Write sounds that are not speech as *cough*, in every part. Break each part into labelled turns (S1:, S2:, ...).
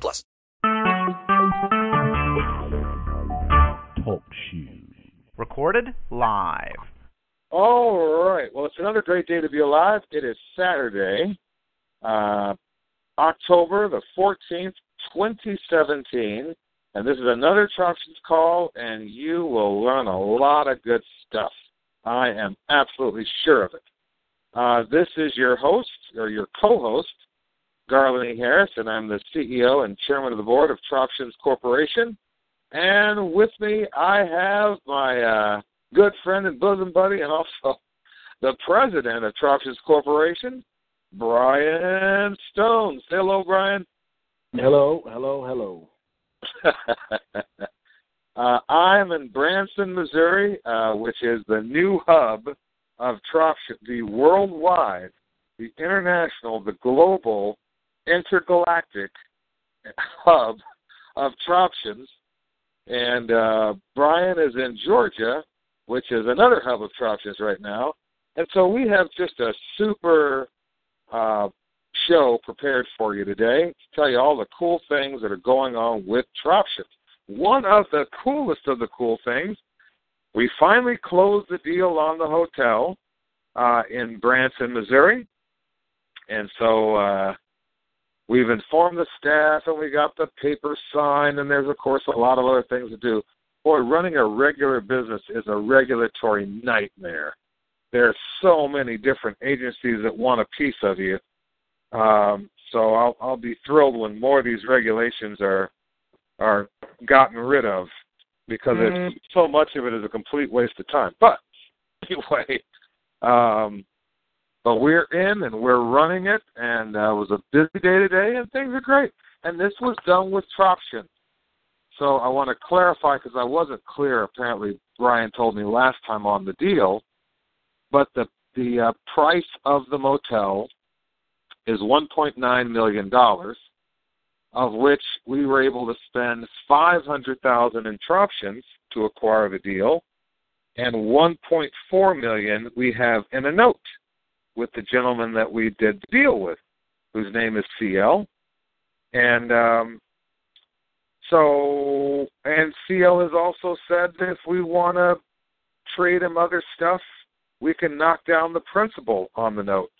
S1: plus.
S2: Talk shoes. Recorded live.
S3: All right. Well, it's another great day to be alive. It is Saturday, uh, October the 14th, 2017. And this is another Troptions call, and you will learn a lot of good stuff. I am absolutely sure of it. Uh, this is your host, or your co host, Garland E. Harris, and I'm the CEO and chairman of the board of Troptions Corporation. And with me, I have my uh, good friend and bosom buddy, and also the president of Troptions Corporation, Brian Stone. Say hello, Brian.
S4: Hello, hello, hello. *laughs*
S3: uh, I'm in Branson, Missouri, uh, which is the new hub of Troption, the worldwide, the international, the global, intergalactic hub of Troptions. And uh, Brian is in Georgia, which is another hub of Troptions right now. And so we have just a super uh, show prepared for you today to tell you all the cool things that are going on with Troptions. One of the coolest of the cool things, we finally closed the deal on the hotel uh, in Branson, Missouri. And so uh, we've informed the staff and we got the paper signed, and there's, of course, a lot of other things to do. Boy, running a regular business is a regulatory nightmare. There are so many different agencies that want a piece of you. Um, so I'll, I'll be thrilled when more of these regulations are are gotten rid of because mm-hmm. it's so much of it is a complete waste of time. But anyway, um, but we're in and we're running it, and uh, it was a busy day today, and things are great. And this was done with Troption. So I want to clarify because I wasn't clear. Apparently, Brian told me last time on the deal, but the the uh, price of the motel is 1.9 million dollars, of which we were able to spend 500,000 in Troptions to acquire the deal, and 1.4 million we have in a note with the gentleman that we did the deal with, whose name is CL, and um, so and CL has also said that if we want to trade him other stuff, we can knock down the principal on the note,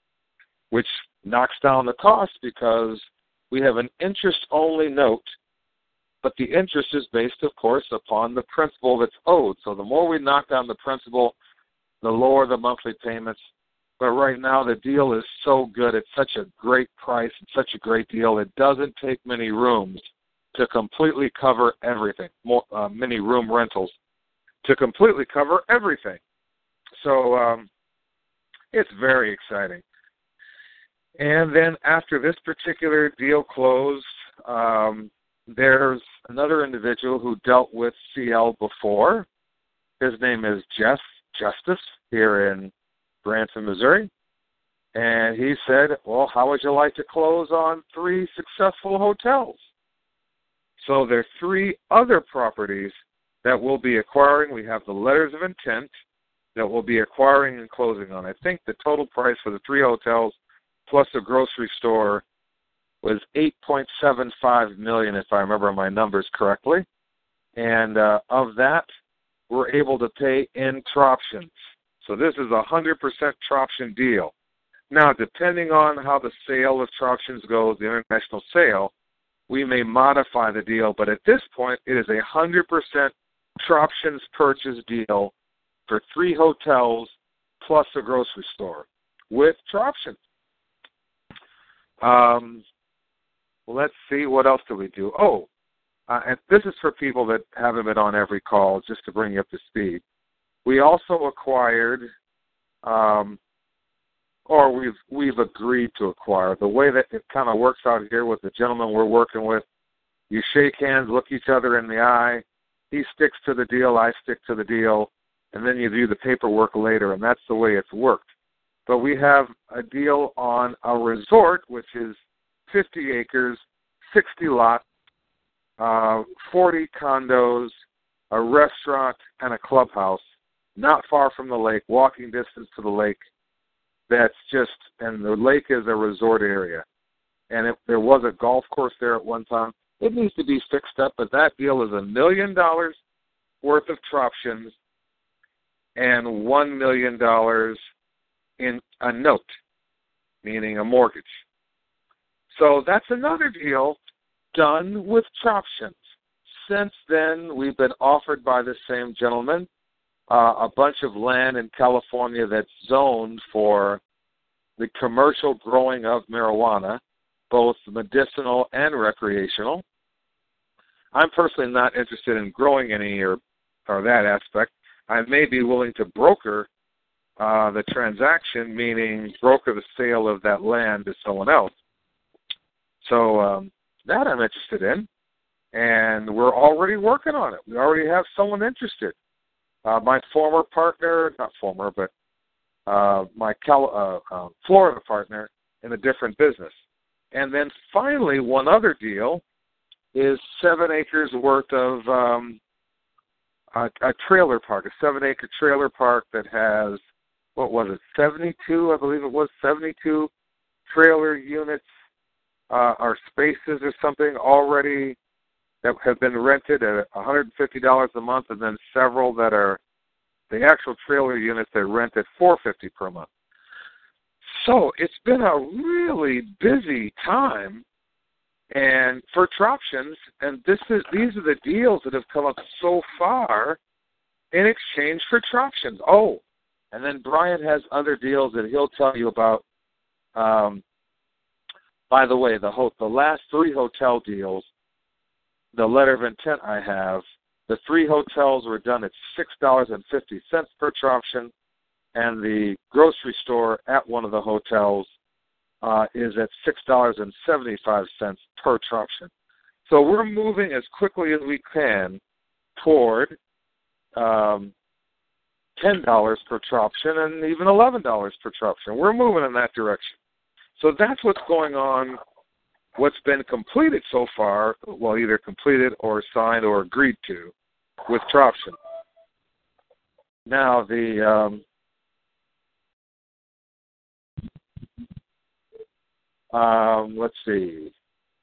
S3: which knocks down the cost because we have an interest only note, but the interest is based, of course, upon the principal that's owed. So the more we knock down the principal, the lower the monthly payments. But right now, the deal is so good. It's such a great price. It's such a great deal. It doesn't take many rooms to completely cover everything, more, uh, many room rentals to completely cover everything. So um, it's very exciting. And then after this particular deal closed, um, there's another individual who dealt with CL before. His name is Jeff Justice here in Branson, Missouri. And he said, Well, how would you like to close on three successful hotels? So there are three other properties that we'll be acquiring. We have the letters of intent that we'll be acquiring and closing on. I think the total price for the three hotels plus a grocery store was 8.75 million if I remember my numbers correctly. And uh, of that, we're able to pay in Troptions. So this is a 100% Troption deal. Now, depending on how the sale of Troptions goes, the international sale, we may modify the deal, but at this point, it is a 100% Troptions purchase deal for three hotels plus a grocery store with Troptions. Um, let's see, what else do we do? Oh, uh, and this is for people that haven't been on every call, just to bring you up to speed. We also acquired, um, or we've we've agreed to acquire. The way that it kind of works out here with the gentleman we're working with, You shake hands, look each other in the eye. He sticks to the deal, I stick to the deal, and then you do the paperwork later, and that's the way it's worked. But we have a deal on a resort, which is 50 acres, 60 lots, uh, 40 condos, a restaurant, and a clubhouse, not far from the lake, walking distance to the lake. That's just, and the lake is a resort area. And if there was a golf course there at one time, it needs to be fixed up. But that deal is a million dollars worth of troptions and one million dollars in a note, meaning a mortgage. So that's another deal done with troptions. Since then, we've been offered by the same gentleman uh, a bunch of land in California that's zoned for the commercial growing of marijuana, both medicinal and recreational. I'm personally not interested in growing any or, or that aspect. I may be willing to broker uh, the transaction, meaning broker the sale of that land to someone else. So um, that I'm interested in, and we're already working on it. We already have someone interested. Uh, my former partner, not former, but uh, my Cal- uh, uh, Florida partner in a different business. And then finally, one other deal is seven acres worth of um, a, a trailer park, a seven acre trailer park that has what was it, 72, I believe it was 72 trailer units uh, or spaces or something already that have been rented at $150 a month, and then several that are the actual trailer units that rent at 450 per month. So it's been a really busy time, and for Troptions, and this is these are the deals that have come up so far in exchange for Troptions. Oh, and then Brian has other deals that he'll tell you about. Um, by the way, the ho- the last three hotel deals, the letter of intent I have, the three hotels were done at six dollars and fifty cents per Troption, and the grocery store at one of the hotels uh, is at six dollars and seventy five cents per Troption. So we're moving as quickly as we can toward um, ten dollars per Troption and even eleven dollars per Troption. We're moving in that direction. So that's what's going on. What's been completed so far, well, either completed or signed or agreed to with Troption. Now the um, um, let's see,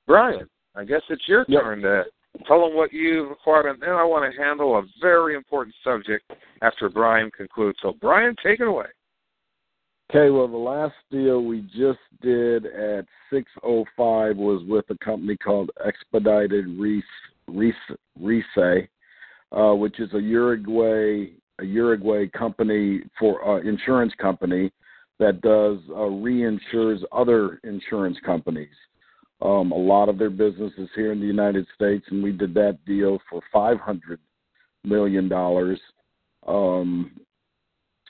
S3: Brian. I guess it's your
S4: yep.
S3: turn to Tell them what you've acquired, and then I want to handle a very important subject after Brian concludes. So, Brian, take it away.
S4: Okay, well, the last deal we just did at 605 was with a company called Expedited Res, uh, which is a Uruguay a Uruguay company for uh, insurance company that does uh, reinsures other insurance companies. Um, a lot of their business is here in the United States, and we did that deal for five hundred million dollars. Um,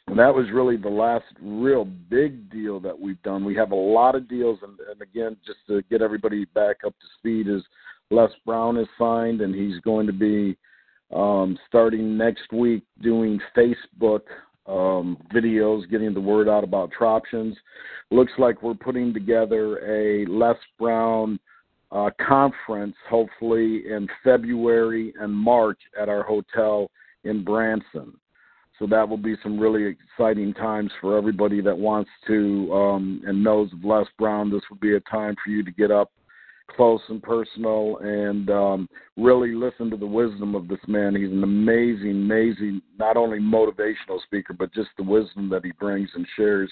S4: and that was really the last real big deal that we've done. We have a lot of deals, and, and again, just to get everybody back up to speed, is Les Brown is signed, and he's going to be um, starting next week doing Facebook um, videos, getting the word out about Troptions. Looks like we're putting together a Les Brown uh, conference, hopefully in February and March at our hotel in Branson. So that will be some really exciting times for everybody that wants to um, and knows of Les Brown. This will be a time for you to get up close and personal and um, really listen to the wisdom of this man. He's an amazing, amazing, not only motivational speaker, but just the wisdom that he brings and shares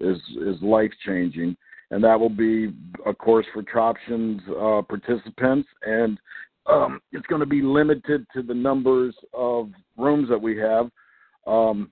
S4: is is life changing. And that will be, a course, for Troptions uh, participants, and um, it's going to be limited to the numbers of rooms that we have um,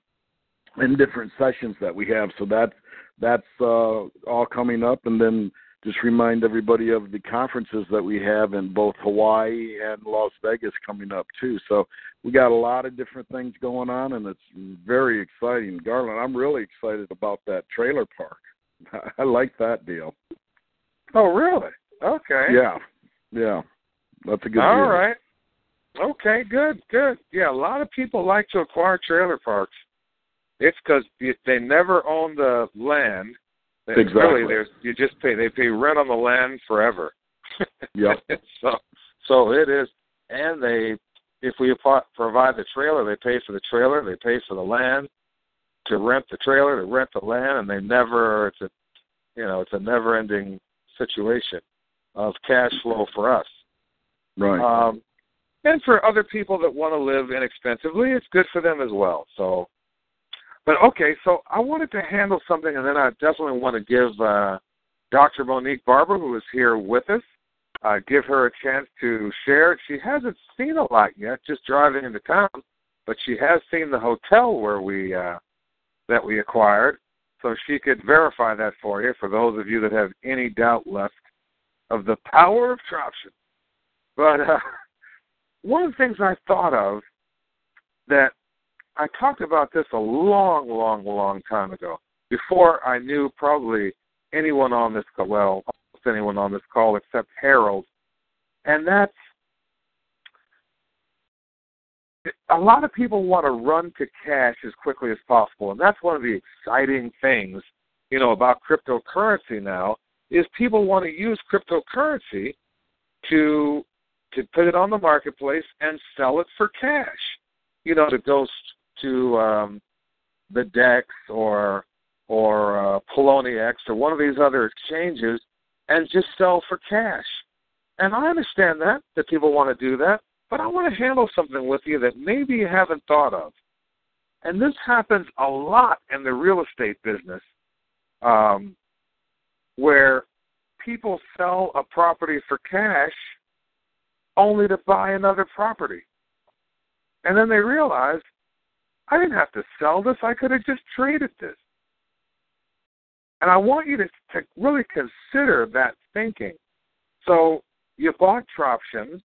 S4: in different sessions that we have. So that's that's uh, all coming up, and then just remind everybody of the conferences that we have in both Hawaii and Las Vegas coming up too. So we got a lot of different things going on, and it's very exciting. Garland, I'm really excited about that trailer park. *laughs* I like that deal.
S3: Oh, really? Okay.
S4: Yeah, yeah. that's a good.
S3: All
S4: deal.
S3: right. Okay, good, good. Yeah, a lot of people like to acquire trailer parks. It's because they never own the land. They-
S4: Exactly.
S3: Really, there's you just pay. They pay rent on the land forever. *laughs*
S4: Yep.
S3: so, so it is, and they, if we provide the trailer, they pay for the trailer. They pay for the land to rent the trailer, to rent the land, and they never. It's a, you know, it's a never-ending situation of cash flow for us.
S4: Right.
S3: Um, and for other people that want to live inexpensively, it's good for them as well. So, but okay, so I wanted to handle something, and then I definitely want to give uh, Dr. Monique Barber, who is here with us, uh, give her a chance to share. She hasn't seen a lot yet, just driving into town, but she has seen the hotel where we uh, that we acquired, so she could verify that for you. For those of you that have any doubt left of the power of Troption. But uh, one of the things I thought of that I talked about this a long, long, long time ago, before I knew probably anyone on this call, well, almost anyone on this call except Harold, and that's a lot of people want to run to cash as quickly as possible, and that's one of the exciting things, you know, about cryptocurrency now is people want to use cryptocurrency to to put it on the marketplace and sell it for cash. You know, to go to um, the Dex or or uh, Poloniex or one of these other exchanges and just sell for cash. And I understand that that people want to do that, but I want to handle something with you that maybe you haven't thought of. And this happens a lot in the real estate business, um, where people sell a property for cash only to buy another property. And then they realize, I didn't have to sell this, I could have just traded this. And I want you to, to really consider that thinking. So you bought Troptions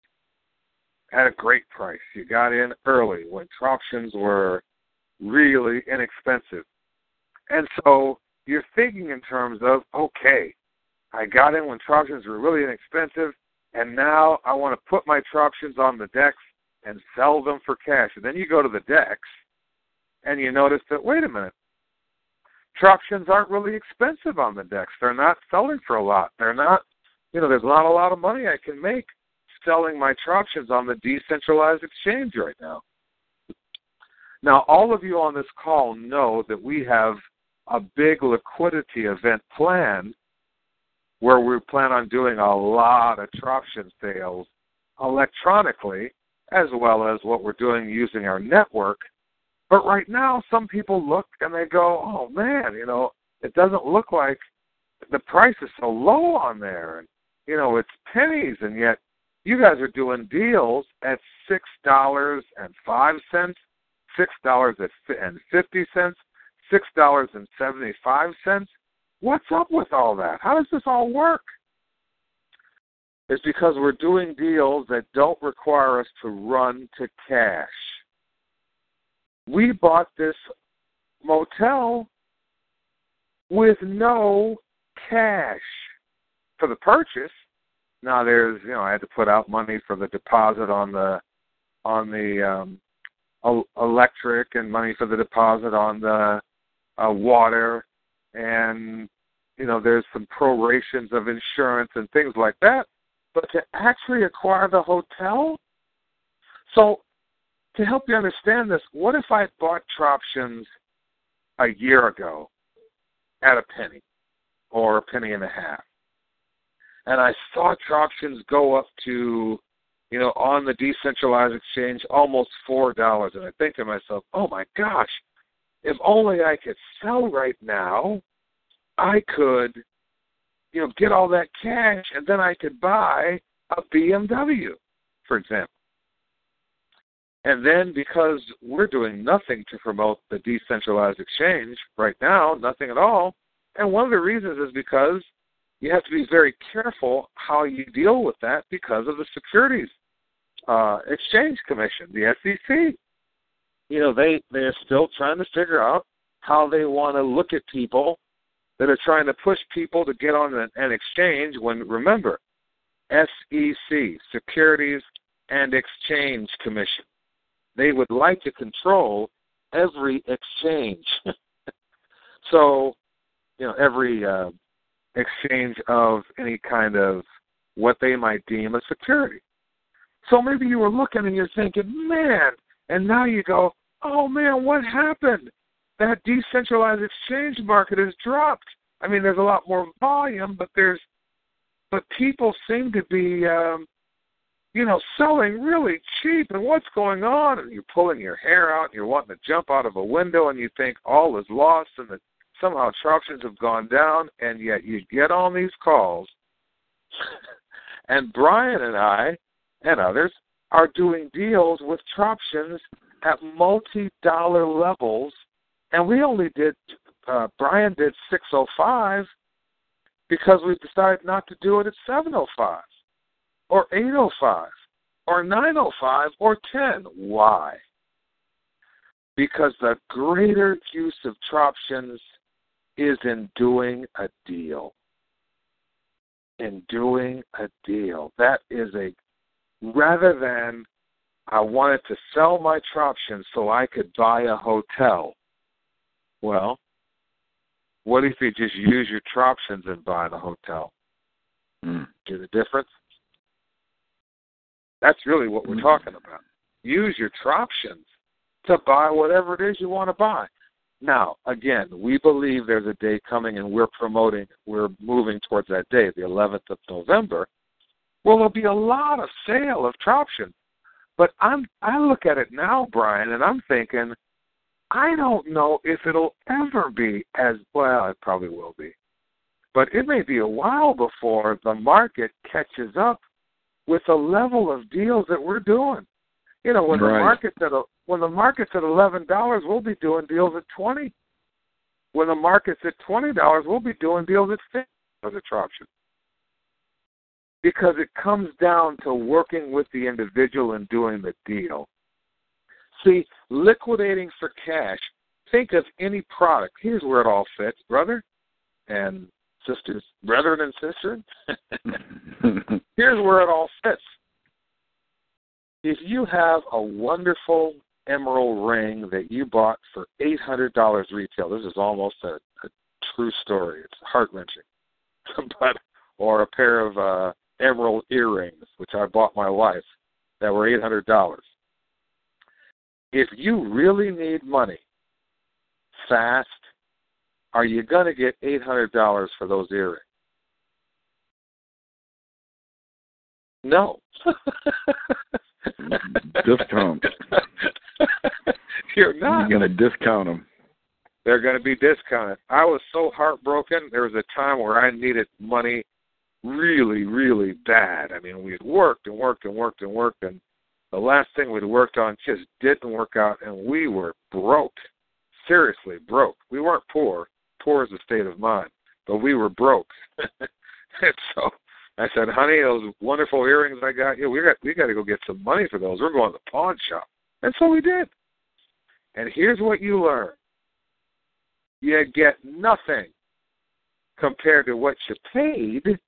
S3: at a great price. You got in early when Troptions were really inexpensive. And so you're thinking in terms of, okay, I got in when Troptions were really inexpensive, and now I want to put my Troptions on the Dex and sell them for cash. And then you go to the Dex, and you notice that, wait a minute, Troptions aren't really expensive on the Dex. They're not selling for a lot. They're not, you know, there's not a lot of money I can make selling my Troptions on the decentralized exchange right now. Now, all of you on this call know that we have a big liquidity event planned where we plan on doing a lot of Troption sales electronically, as well as what we're doing using our network. But right now, some people look and they go, "Oh man, you know, it doesn't look like the price is so low on there, and you know, it's pennies, and yet you guys are doing deals at six dollars and five cents, six dollars and fifty cents, six dollars and seventy-five cents. What's up with all that? How does this all work? It's because we're doing deals that don't require us to run to cash. We bought this motel with no cash for the purchase. Now there's, you know, I had to put out money for the deposit on the on the um electric and money for the deposit on the uh, water and you know there's some prorations of insurance and things like that. But to actually acquire the hotel so to help you understand this what if i bought troptions a year ago at a penny or a penny and a half? And i saw troptions go up to you know on the decentralized exchange almost four dollars. And i think to myself oh my gosh if only I could sell right now, I could, you know, get all that cash and then I could buy a BMW, for example. And then because we're doing nothing to promote the decentralized exchange right now, nothing at all, and one of the reasons is because you have to be very careful how you deal with that because of the Securities uh, Exchange Commission, the SEC you know they they're still trying to figure out how they want to look at people that are trying to push people to get on an, an exchange when remember SEC, Securities and Exchange Commission. They would like to control every exchange. *laughs* so, you know, every uh, exchange of any kind of what they might deem a security. So maybe you were looking and you're thinking, man, and now you go, oh man, what happened? That decentralized exchange market has dropped. I mean, there's a lot more volume, but there's, but people seem to be, um, you know, selling really cheap. And what's going on? And you're pulling your hair out, and you're wanting to jump out of a window, and you think all is lost, and that somehow Troptions have gone down, and yet you get on these calls, *laughs* and Brian and I and others are doing deals with Troptions at multi-dollar levels, and we only did. Uh, Brian did 605 because we decided not to do it at 705 or 805 or 905 or 10. Why? Because the greater use of Troptions is in doing a deal. In doing a deal. That is a rather than I wanted to sell my Troptions so I could buy a hotel. Well, what if you just use your Troptions and buy the hotel?
S4: Mm.
S3: See the difference? That's really what we're
S4: Mm.
S3: talking about. Use your Troptions to buy whatever it is you want to buy. Now, again, we believe there's a day coming and we're promoting, we're moving towards that day, the 11th of November. Well, there'll be a lot of sale of Troption. But I'm I look at it now, Brian, and I'm thinking, I don't know if it'll ever be as well. It probably will be, but it may be a while before the market catches up with the level of deals that we're doing. You know, when
S4: Right.
S3: the market's at a, when the market's at eleven dollars, we'll be doing deals at twenty. When the market's at twenty dollars, we'll be doing deals at fifty for the because it comes down to working with the individual and doing the deal. See, liquidating for cash, think of any product. Here's where it all fits, brother and sisters, brethren and sisters. *laughs* Here's where it all fits. If you have a wonderful emerald ring that you bought for $800 retail, this is almost a, a true story. It's heart wrenching. *laughs* but or a pair of uh, emerald earrings, which I bought my wife, that were eight hundred dollars. If you really need money fast, are you going to get eight hundred dollars for those earrings? No. *laughs*
S4: Discount.
S3: You're not.
S4: You're going to discount them.
S3: they're going to be discounted. I was so heartbroken. There was a time where I needed money really, really bad. I mean, we had worked and worked and worked and worked, and the last thing we'd worked on just didn't work out, and we were broke. Seriously, broke. We weren't poor. Poor is a state of mind, but we were broke. *laughs* and so I said, "Honey, those wonderful earrings I got you, we got we got to go get some money for those. We're going to the pawn shop." And so we did. And here's what you learn you get nothing compared to what you paid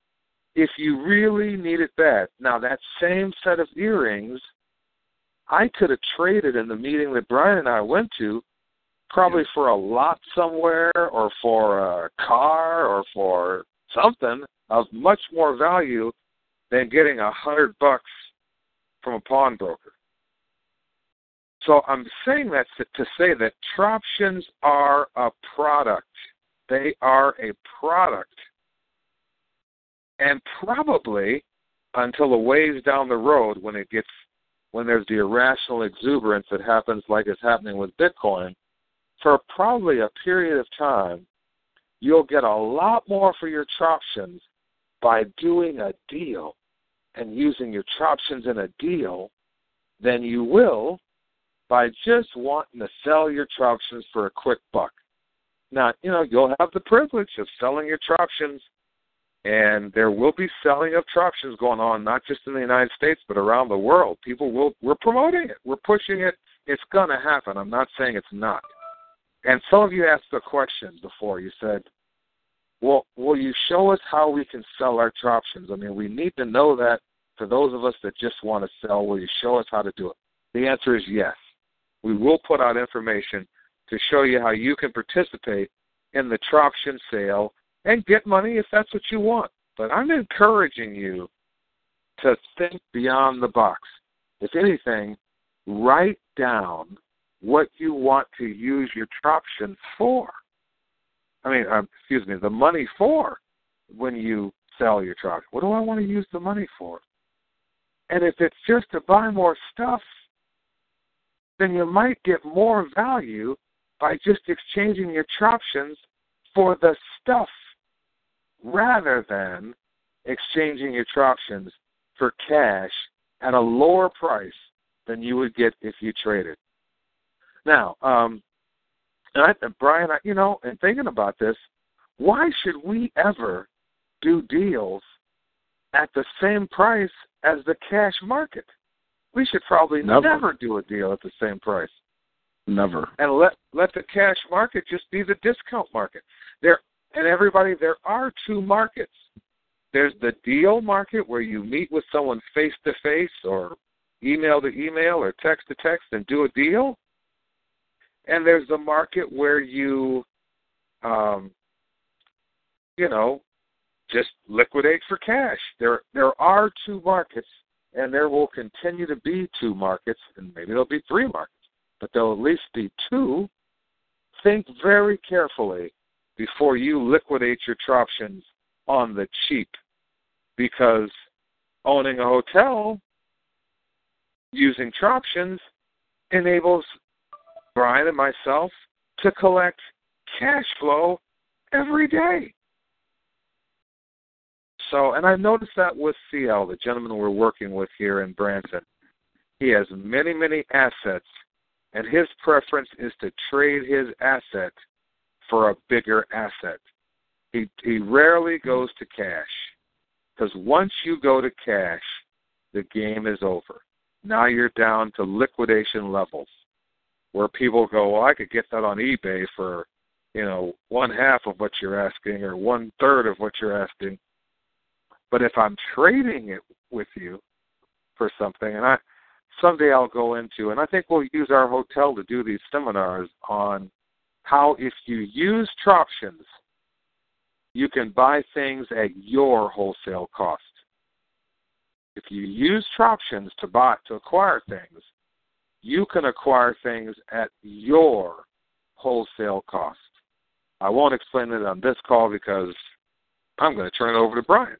S3: if you really need it bad. Now, that same set of earrings, I could have traded in the meeting that Brian and I went to, probably for a lot somewhere or for a car or for something of much more value than getting a hundred bucks from a pawnbroker. So I'm saying that to, to say that Troptions are a product. They are a product. And probably until a ways down the road when it gets when there's the irrational exuberance that happens like is happening with Bitcoin, for probably a period of time, you'll get a lot more for your Troptions by doing a deal and using your Troptions in a deal than you will by just wanting to sell your Troptions for a quick buck. Now, you know, you'll have the privilege of selling your Troptions, and there will be selling of Troptions going on, not just in the United States, but around the world. People will, we're promoting it, we're pushing it. It's going to happen. I'm not saying it's not. And some of you asked a question before. You said, Well, will you show us how we can sell our Troptions? I mean, we need to know that for those of us that just want to sell, will you show us how to do it? The answer is yes. We will put out information to show you how you can participate in the Troption sale and get money if that's what you want. But I'm encouraging you to think beyond the box. If anything, write down what you want to use your Troption for. I mean, uh, excuse me, the money for when you sell your Troption. What do I want to use the money for? And if it's just to buy more stuff, then you might get more value by just exchanging your Troptions for the stuff rather than exchanging Troptions for cash at a lower price than you would get if you traded. Now, um, and I, Brian, I, you know, and thinking about this, why should we ever do deals at the same price as the cash market? We should probably
S4: Never.
S3: never do a deal at the same price
S4: Never.
S3: and let let the cash market just be the discount market. There and everybody, there are two markets. There's the deal market where you meet with someone face to face or email to email or text to text and do a deal. And there's the market where you um you know, just liquidate for cash. There there are two markets and there will continue to be two markets and maybe there'll be three markets but there'll at least be two. Think very carefully before you liquidate your Troptions on the cheap because owning a hotel using Troptions enables Brian and myself to collect cash flow every day. So, and I've noticed that with CL, the gentleman we're working with here in Branson. He has many, many assets and his preference is to trade his asset for a bigger asset. He he rarely goes to cash because once you go to cash, the game is over. Now you're down to liquidation levels where people go, well, I could get that on eBay for you know one half of what you're asking or one third of what you're asking. But if I'm trading it with you for something, and I someday I'll go into, and I think we'll use our hotel to do these seminars on how if you use Troptions, you can buy things at your wholesale cost. If you use Troptions to buy to acquire things, you can acquire things at your wholesale cost. I won't explain it on this call because I'm going to turn it over to Brian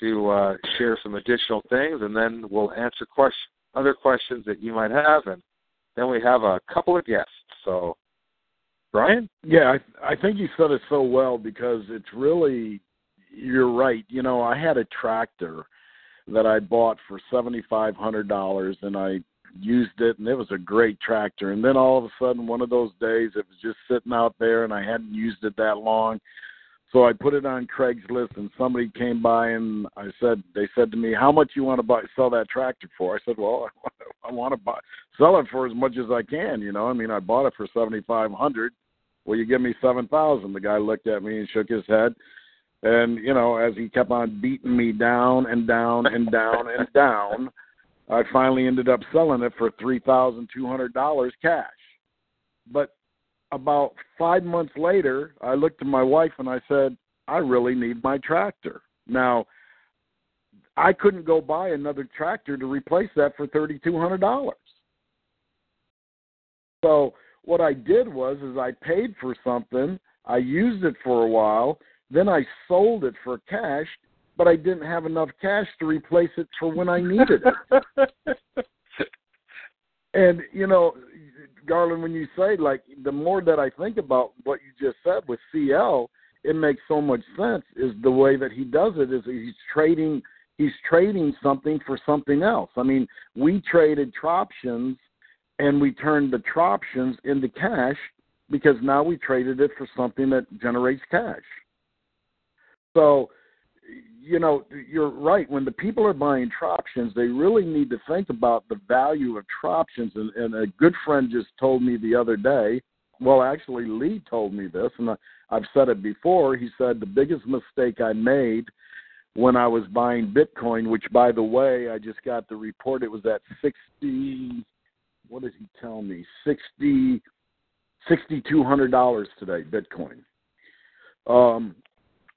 S3: to uh, share some additional things, and then we'll answer questions other questions that you might have, and then we have a couple of guests. So, Brian?
S4: Yeah, I, I think you said it so well because it's really, you're right. You know, I had a tractor that I bought for seventy five hundred dollars, and I used it, and it was a great tractor. And then all of a sudden, one of those days, it was just sitting out there, and I hadn't used it that long. So I put it on Craigslist, and somebody came by and I said, they said to me, "How much you want to buy sell that tractor for?" I said, "Well, *laughs* I want to buy sell it for as much as I can." You know, I mean, I bought it for seventy five hundred. Will you give me seven thousand? The guy looked at me and shook his head, and you know, as he kept on beating me down and down and *laughs* down and down, I finally ended up selling it for three thousand two hundred dollars cash. But about five months later, I looked at my wife and I said, I really need my tractor. Now, I couldn't go buy another tractor to replace that for thirty two hundred dollars. So what I did was is I paid for something, I used it for a while, then I sold it for cash, but I didn't have enough cash to replace it for when I needed it. *laughs* and you know, Garland, when you say like the more that I think about what you just said with CL, it makes so much sense. Is the way that he does it is he's trading he's trading something for something else. I mean, we traded Troptions and we turned the Troptions into cash because now we traded it for something that generates cash. So, you know, you're right. When the people are buying Troptions, they really need to think about the value of Troptions. And, and a good friend just told me the other day. Well, actually, Lee told me this, and I, I've said it before. He said the biggest mistake I made when I was buying Bitcoin, which by the way, I just got the report. It was at sixty. What did he tell me? Sixty, sixty-two hundred dollars today, Bitcoin. Um,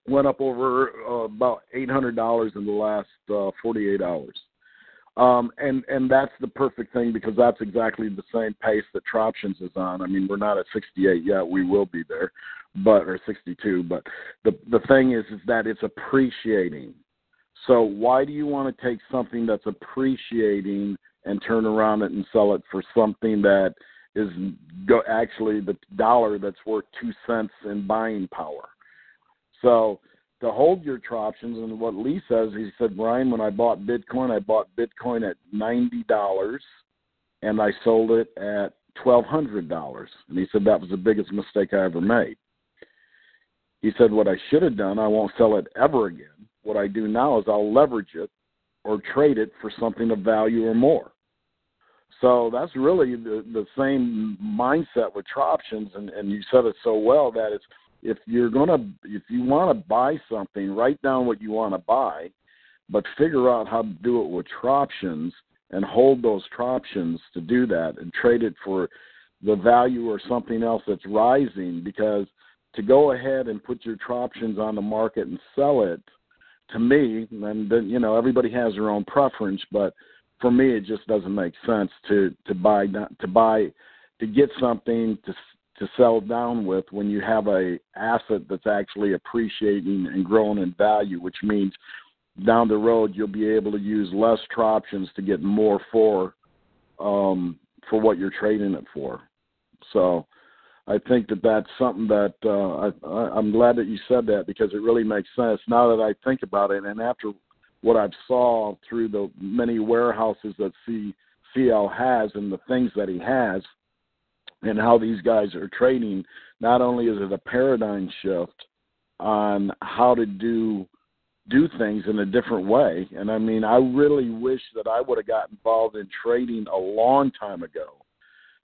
S4: went up over uh, about eight hundred dollars in the last uh, forty-eight hours. Um, and and that's the perfect thing because that's exactly the same pace that Troptions is on. I mean, we're not at 68 yet; we will be there, but or 62. But the the thing is, is that it's appreciating. So why do you want to take something that's appreciating and turn around it and sell it for something that is go actually the dollar that's worth two cents in buying power? So to hold your Troptions. And what Lee says, he said, Brian, when I bought Bitcoin, I bought Bitcoin at ninety dollars, and I sold it at twelve hundred dollars. And he said that was the biggest mistake I ever made. He said what I should have done, I won't sell it ever again. What I do now is I'll leverage it or trade it for something of value or more. So that's really the the same mindset with Troptions, and, and you said it so well that it's if you're gonna if you want to buy something, write down what you want to buy, but figure out how to do it with troptions and hold those troptions to do that and trade it for the value or something else that's rising because to go ahead and put your troptions on the market and sell it to me and you know everybody has their own preference but for me it just doesn't make sense to to buy to buy to get something to to sell down with when you have a asset that's actually appreciating and growing in value, which means down the road you'll be able to use less Troptions to get more for um, for what you're trading it for. So I think that that's something that uh, I, I'm glad that you said that because it really makes sense now that I think about it, and after what I've saw through the many warehouses that C, CL has and the things that he has and how these guys are trading, not only is it a paradigm shift on how to do do things in a different way. And I mean, I really wish that I would have got involved in trading a long time ago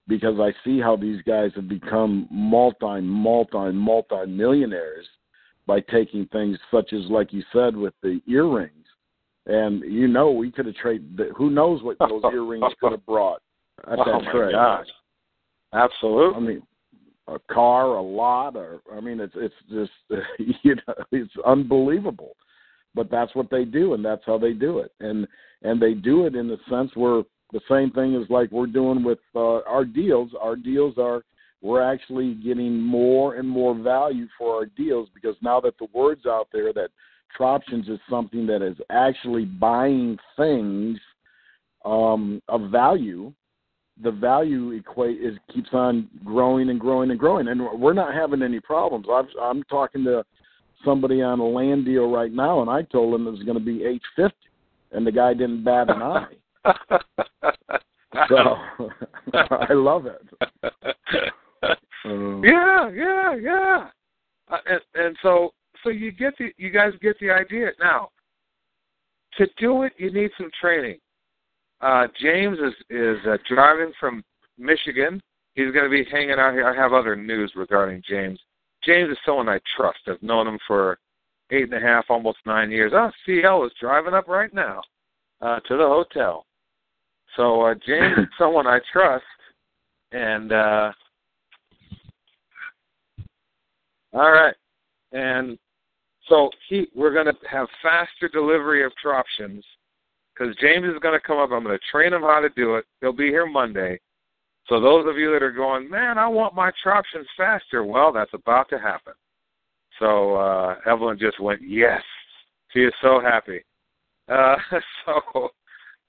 S4: because I see how these guys have become multi, multi, multi millionaires by taking things such as, like you said, with the earrings. And you know, we could have traded. Who knows what those *laughs* earrings could have brought at *laughs*
S3: oh
S4: that
S3: my
S4: trade?
S3: gosh. Absolutely.
S4: I mean, a car, a lot, or I mean, it's it's just *laughs* you know it's unbelievable, but that's what they do, and that's how they do it, and and they do it in the sense where the same thing is like we're doing with uh, our deals. Our deals are we're actually getting more and more value for our deals because now that the word's out there that Troptions is something that is actually buying things um, of value the value equate is keeps on growing and growing and growing, and we're not having any problems. I've, I'm talking to somebody on a land deal right now, and I told him it was going to be eight fifty, and the guy didn't bat an *laughs* eye. *laughs* so *laughs* I love it. Um, *laughs*
S3: yeah, yeah, yeah. Uh, and, and so, so you get the, you guys get the idea now. To do it, you need some training. Uh, James is is uh, driving from Michigan. He's going to be hanging out here. I have other news regarding James. James is someone I trust. I've known him for eight and a half, almost nine years. Oh, CL is driving up right now uh, to the hotel. So uh, James is *laughs* someone I trust, and uh, all right, and so he we're going to have faster delivery of Troptions because James is going to come up. I'm going to train him how to do it. He'll be here Monday. So those of you that are going, man, I want my troptions faster. Well, that's about to happen. So uh, Evelyn just went, yes. She is so happy. Uh, *laughs* so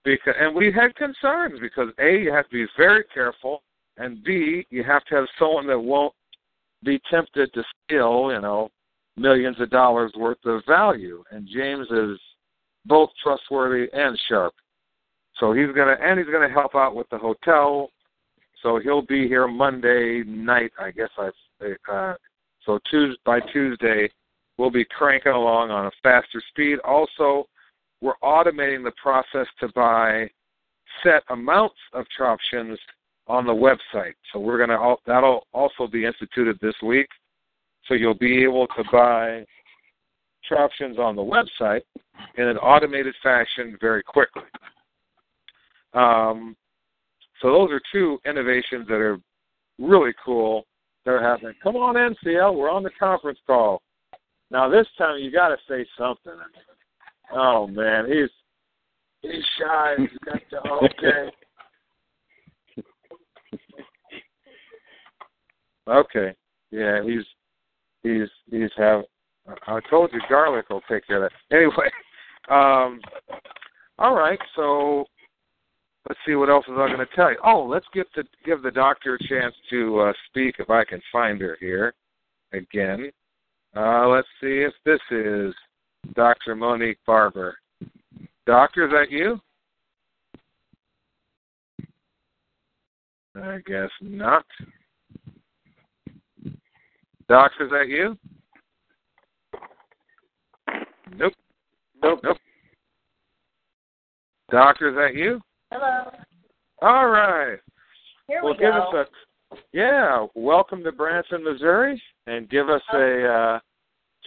S3: because and we had concerns because a you have to be very careful, and b you have to have someone that won't be tempted to steal, you know, millions of dollars worth of value. And James is both trustworthy and sharp. So he's gonna and he's gonna help out with the hotel. So he'll be here Monday night, I guess. I uh, so Tuesday by Tuesday we'll be cranking along on a faster speed. Also, we're automating the process to buy set amounts of Troptions on the website. So we're gonna that'll also be instituted this week. So you'll be able to buy Troptions on the website in an automated fashion very quickly. Um, so those are two innovations that are really cool. that are happening. Come on in, CL. We're on the conference call. Now this time you got to say something. Oh man, he's he's shy. He's got to okay. *laughs* Okay. Yeah, he's he's he's have. I told you garlic will take care of that. *laughs* Anyway, um, all right. So let's see what else is I going to tell you. Oh, let's get the give the doctor a chance to uh, speak if I can find her here again. Uh, let's see if this is Dr. Monique Barber. Doctor, is that you? I guess not. Doctor, is that you? Nope. Nope. Nope. Doctor, is that you?
S5: Hello.
S3: All right.
S5: Here
S3: well,
S5: we
S3: give
S5: go.
S3: us a yeah. Welcome to Branson, Missouri, and give us a uh,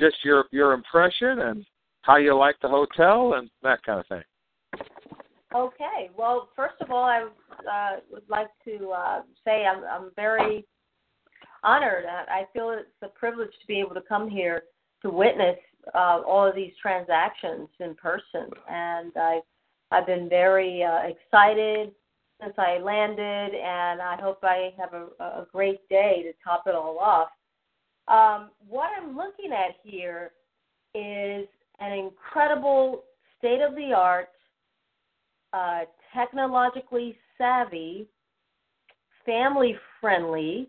S3: just your your impression and how you like the hotel and that kind of thing.
S5: Okay. Well, first of all, I uh, would like to uh, say I'm, I'm very honored. I feel it's a privilege to be able to come here to witness uh, all of these transactions in person, and I I've been very uh, excited since I landed, and I hope I have a, a great day to top it all off. Um, what I'm looking at here is an incredible state of the art, uh, technologically savvy, family friendly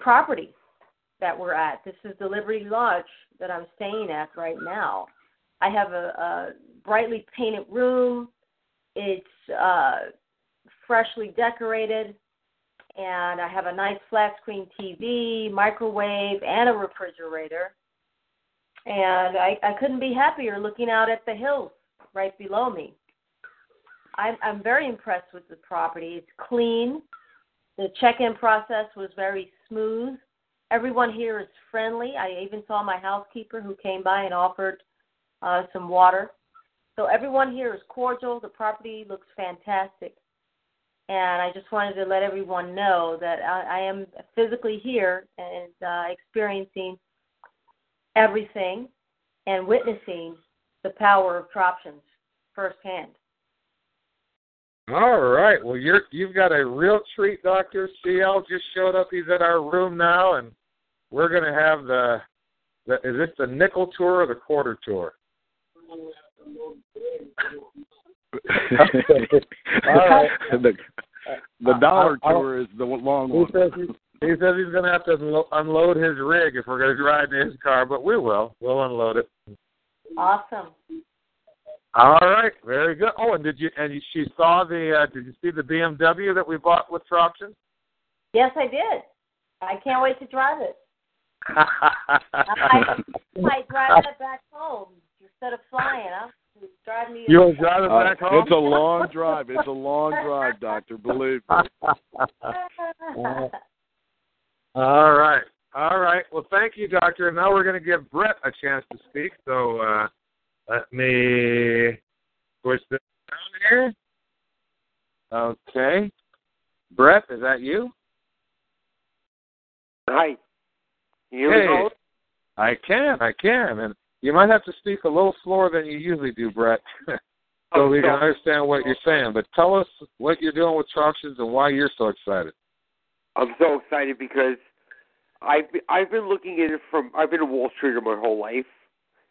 S5: property that we're at. This is the Liberty Lodge that I'm staying at right now. I have a, a brightly painted room. It's uh, freshly decorated, and I have a nice flat screen TV, microwave, and a refrigerator. And I, I couldn't be happier looking out at the hills right below me. I'm, I'm very impressed with the property. It's clean. The check-in process was very smooth. Everyone here is friendly. I even saw my housekeeper who came by and offered uh, some water. So everyone here is cordial. The property looks fantastic. And I just wanted to let everyone know that I, I am physically here and uh, experiencing everything and witnessing the power of Troptions firsthand.
S3: All right. Well, you're you've got a real treat, Doctor. CL just showed up. He's at our room now, and we're going to have the, the. Is this the nickel tour or the quarter tour? *laughs* All right. *laughs*
S4: the the dollar
S3: I- I-
S4: tour is the long
S3: He
S4: one.
S3: says he's, he says he's going to have to unlo- unload his rig if we're going to drive in his car, but we will. We'll unload it.
S5: Awesome.
S3: All right. Very good. Oh, and did you? And you- she saw the? Uh, did you see the BMW that we bought with Troptions?
S5: Yes, I did. I can't wait to drive it. *laughs* I might drive it back home instead of flying. Huh? Drive me.
S3: You'll drive it
S4: Uh,
S3: back home.
S4: it's a long drive. It's a long drive, doctor. Believe me. *laughs*
S3: All right. All right. Well, thank you, Doctor. Now we're going to give Brett a chance to speak. So uh, let me push this down here. Okay. Brett, is that you?
S6: Hi. You
S3: Hey.
S6: Paul?
S3: I can. I can. And you might have to speak a little slower than you usually do, Brett, *laughs* so
S6: Oh,
S3: we can
S6: sorry.
S3: understand what you're saying. But tell us what you're doing with Troptions and why you're so excited.
S6: I'm so excited because I've been, I've been looking at it from I've been a Wall Streeter my whole life,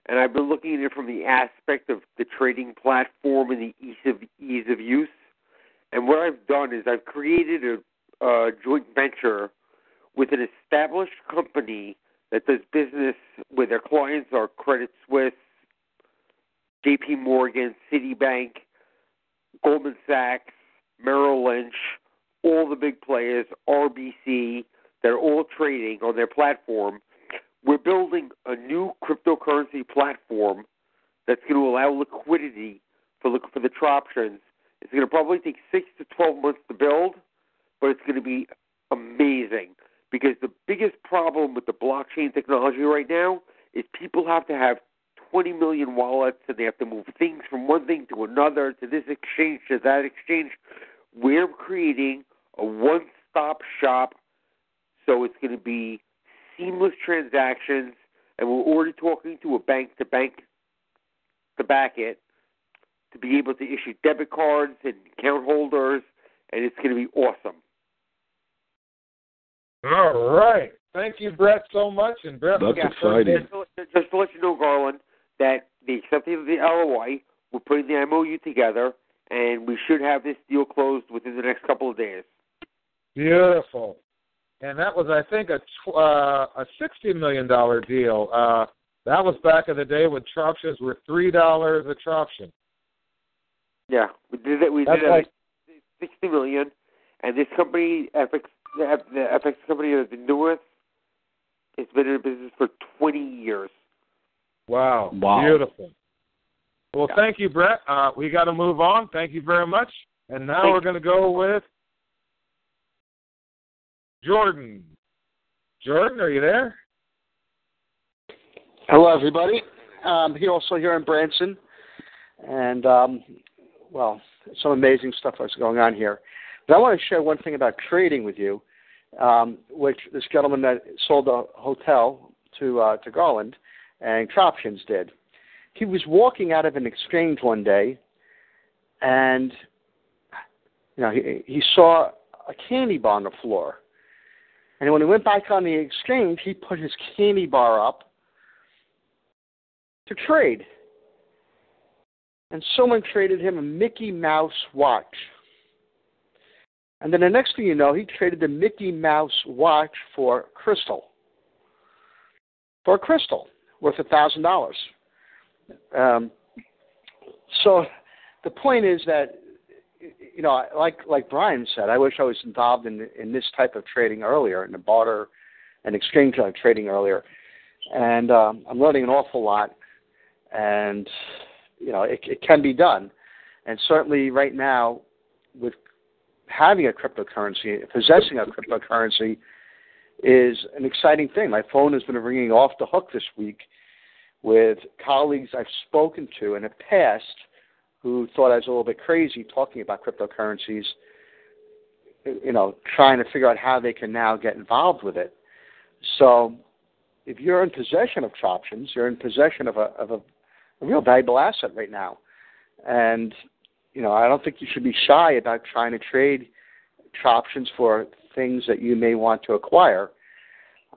S6: and I've been looking at it from the aspect of the trading platform and the ease of ease of use. And what I've done is I've created a, a joint venture with an established company that does business with their clients are Credit Suisse, J.P. Morgan, Citibank, Goldman Sachs, Merrill Lynch, all the big players, RBC, they're all trading on their platform. We're building a new cryptocurrency platform that's going to allow liquidity for the, for the Troptions. It's going to probably take six to twelve months to build, but it's going to be amazing because the biggest problem with the blockchain technology right now is people have to have 20 million wallets and they have to move things from one thing to another to this exchange to that exchange. We're creating a one stop shop so it's going to be seamless transactions and we're already talking to a bank to bank to back it to be able to issue debit cards and account holders and it's going to be awesome.
S7: All right. Thank you, Brett, so much. And Brett,
S4: That's
S7: looking
S4: exciting.
S6: Just to, just to let you know, Garland, that the acceptance of the LOI, we're putting the MOU together, and we should have this deal closed within the next couple of days.
S7: Beautiful. And that was, I think, a tw- uh, a sixty million dollar deal. Uh, that was back in the day when Troptions were three dollars a Troption.
S6: Yeah, we did it. We
S7: That's
S6: did it
S7: like
S6: at sixty million, and this company, FX, the F- the FX company that I've been doing with, it's been in business for twenty years.
S7: wow,
S4: Wow.
S7: beautiful. Well,
S6: Yeah.
S7: thank you, Brett. Uh, we got to move on. Thank you very much. And now
S6: Thank
S7: we're going to go with Jordan. Jordan, are you there?
S8: Hello, everybody. Um, here also here in Branson, and um, well, some amazing stuff that's going on here. But I want to share one thing about trading with you, um, which this gentleman that sold the hotel to uh, to Garland and Troptions did. He was walking out of an exchange one day, and you know he he saw a candy bar on the floor. And when he went back on the exchange, he put his candy bar up to trade. And someone traded him a Mickey Mouse watch. And then the next thing you know, he traded the Mickey Mouse watch for crystal. For crystal worth a thousand dollars. Um, so the point is that you know, like like Brian said, I wish I was involved in in this type of trading earlier, in the barter and exchange trading earlier, and um, I'm learning an awful lot, and you know, it, it can be done, and certainly right now, with having a cryptocurrency, possessing a cryptocurrency, is an exciting thing. My phone has been ringing off the hook this week with colleagues I've spoken to in the past who thought I was a little bit crazy talking about cryptocurrencies, you know, trying to figure out how they can now get involved with it. So if you're in possession of Troptions, you're in possession of a of a, a real valuable asset right now. And, you know, I don't think you should be shy about trying to trade Troptions for things that you may want to acquire.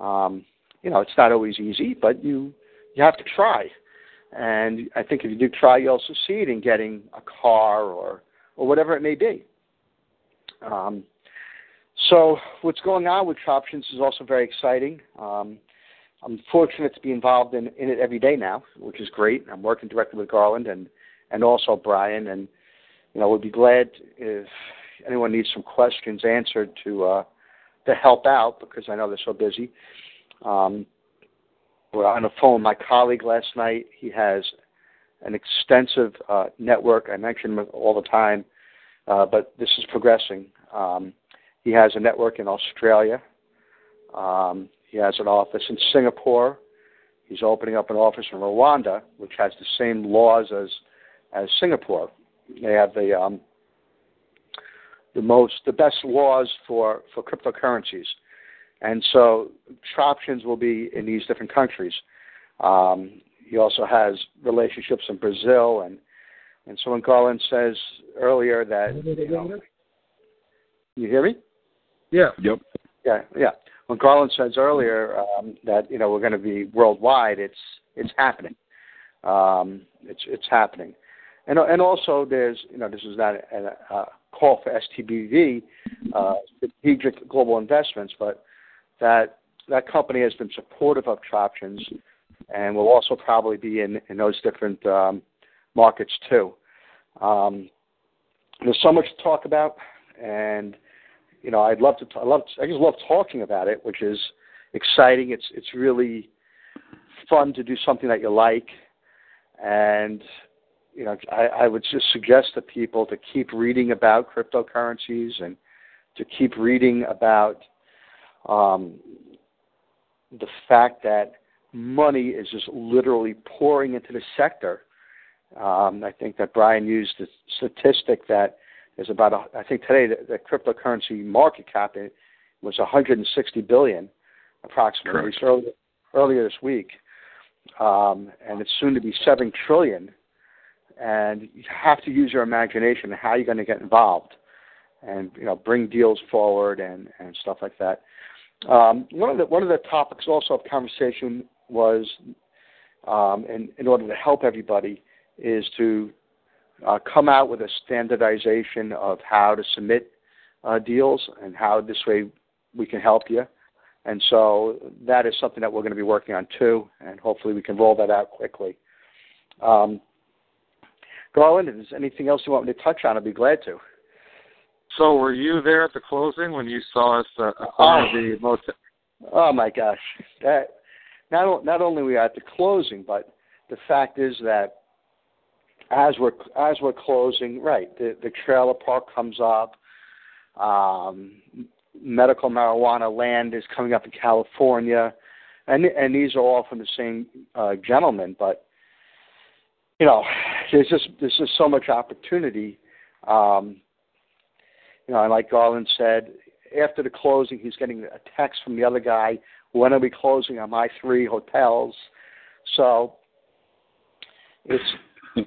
S8: Um, you know, it's not always easy, but you you have to try. And I think if you do try, you'll succeed in getting a car or or whatever it may be. Um, so what's going on with Troptions is also very exciting. Um, I'm fortunate to be involved in, in it every day now, which is great. I'm working directly with Garland and and also Brian, and you know, would be glad if anyone needs some questions answered to uh, to help out because I know they're so busy. Um, we're on the phone. My colleague last night, he has an extensive uh, network. I mention him all the time, uh, but this is progressing. Um, he has a network in Australia. Um, he has an office in Singapore. He's opening up an office in Rwanda, which has the same laws as as Singapore. They have the um, the most the best laws for for cryptocurrencies. And so Troptions will be in these different countries. Um, he also has relationships in Brazil, and and so when Garland says earlier that you, know, you hear me?
S7: Yeah.
S4: Yep.
S8: Yeah, yeah. When Garland says earlier um, that you know we're going to be worldwide, it's it's happening. Um, it's it's happening, and and also there's you know this is not a, a call for STBV, uh, strategic global investments, but that that company has been supportive of Troptions and will also probably be in, in those different um, markets too. Um, there's so much to talk about, and you know I'd love to. T- I love. I just love talking about it, which is exciting. It's it's really fun to do something that you like, and you know I, I would just suggest to people to keep reading about cryptocurrencies and to keep reading about um, the fact that money is just literally pouring into the sector. Um, I think that Brian used the statistic that is about. A, I think today the, the cryptocurrency market cap was 160 billion, approximately earlier, earlier this week, um, and it's soon to be seven trillion. And you have to use your imagination how you're going to get involved, and you know bring deals forward and and stuff like that. Um, one of the one of the topics also of conversation was, um, in in order to help everybody, is to uh, come out with a standardization of how to submit uh, deals and how this way we can help you. And so that is something that we're going to be working on too, and hopefully we can roll that out quickly. Um, Garland, if there's anything else you want me to touch on, I'd be glad to.
S7: So, were you there at the closing when you saw us uh, *sighs*
S8: Oh.
S7: the most?
S8: Oh my gosh, that not not only we at the closing, but the fact is that as we're as we're closing, right, the the trailer park comes up. Um, medical marijuana land is coming up in California, and and these are all from the same uh, gentleman. But you know, there's just there's just so much opportunity. Um, you know, and like Garland said, after the closing, he's getting a text from the other guy. When are we closing on my three hotels? So it's.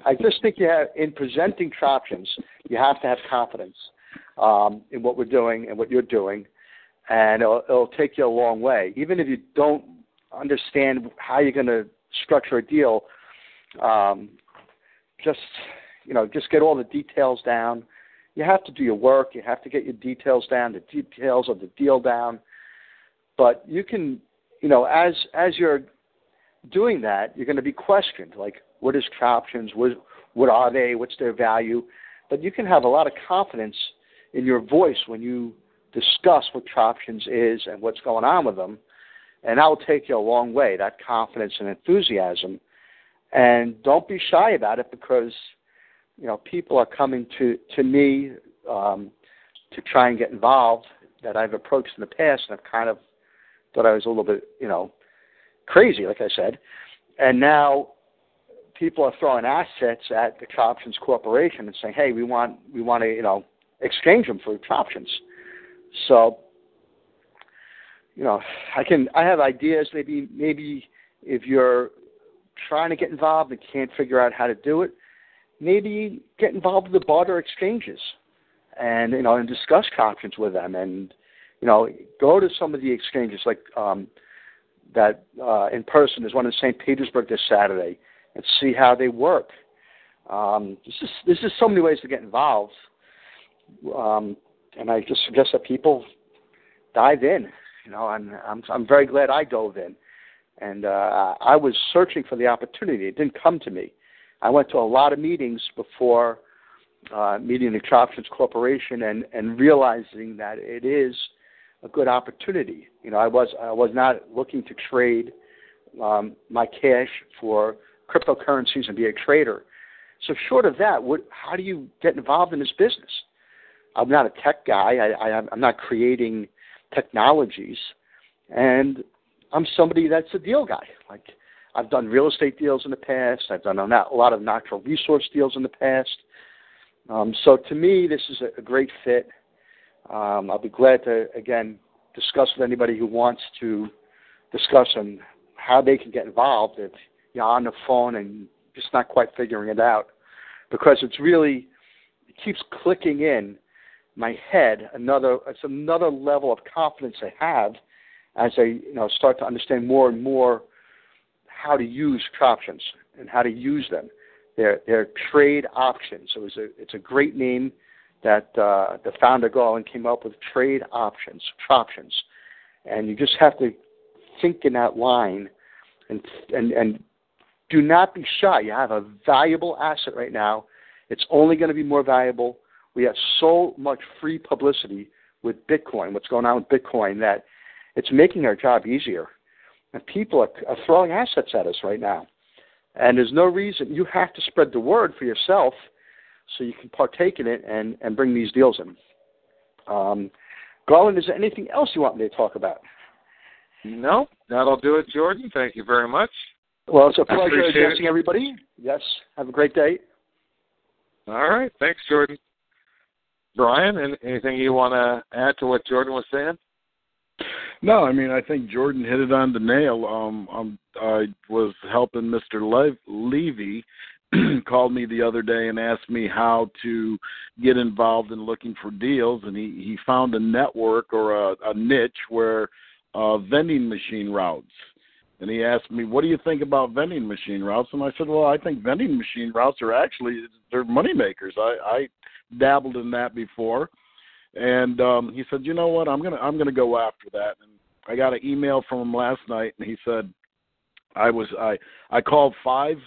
S8: I just think you have in presenting Troptions, you have to have confidence um, in what we're doing and what you're doing, and it'll, it'll take you a long way. Even if you don't understand how you're going to structure a deal, um, just you know, just get all the details down. You have to do your work. You have to get your details down, the details of the deal down. But you can, you know, as as you're doing that, you're going to be questioned. Like, what is Troptions? What what are they? What's their value? But you can have a lot of confidence in your voice when you discuss what Troptions is and what's going on with them, and that will take you a long way. That confidence and enthusiasm, and don't be shy about it because you know people are coming to to me um, to try and get involved that I've approached in the past and I've kind of thought I was a little bit you know crazy, like I said, and now people are throwing assets at the Troptions Corporation and saying, "Hey, we want we want to you know exchange them for Troptions." So, you know, I can I have ideas. Maybe maybe if you're trying to get involved and can't figure out how to do it, maybe get involved with the barter exchanges, and you know, and discuss Troptions with them, and you know, go to some of the exchanges like um, that uh, in person. There's one in St. Petersburg this Saturday, and see how they work. Um, this is there's just so many ways to get involved, um, and I just suggest that people dive in. You know, and I'm I'm very glad I dove in, and uh, I was searching for the opportunity. It didn't come to me. I went to a lot of meetings before uh, meeting the Troptions Corporation and and realizing that it is a good opportunity. You know, I was I was not looking to trade um, my cash for cryptocurrencies and be a trader. So short of that, what, how do you get involved in this business? I'm not a tech guy. I, I, I'm not creating technologies, and I'm somebody that's a deal guy. Like I've done real estate deals in the past. I've done a lot of natural resource deals in the past. Um, so to me, this is a, great fit. Um, I'll be glad to again discuss with anybody who wants to discuss on how they can get involved if you're on the phone and just not quite figuring it out, because it's really it keeps clicking in my head another it's another level of confidence I have as they you know start to understand more and more how to use Troptions and how to use them. They're they're trade options. So it's a it's a great name that uh, the founder Garland came up with trade options, options, and you just have to think in that line and and and do not be shy. You have a valuable asset right now. It's only going to be more valuable. We have so much free publicity with Bitcoin, what's going on with Bitcoin, that it's making our job easier. And people are, are throwing assets at us right now. And there's no reason. You have to spread the word for yourself so you can partake in it and, and bring these deals in. Um, Garland, is there anything else you want me to talk about?
S3: No, that'll do it, Jordan. Thank you very much.
S8: Well, it's a pleasure addressing
S3: it.
S8: everybody. Yes. Have a great day.
S3: All right. Thanks, Jordan. Brian, an- anything you want to add to what Jordan was saying?
S4: No, I mean I think Jordan hit it on the nail. Um, um I was helping Mr. Le- Levy *clears throat* called me the other day and asked me how to get involved in looking for deals, and he he found a network or a, a niche where uh, vending machine routes. And he asked me, "What do you think about vending machine routes?" And I said, "Well, I think vending machine routes are actually they're money makers. I, I dabbled in that before." And um, he said, "You know what? I'm gonna I'm gonna go after that." And I got an email from him last night, and he said, "I was I I called five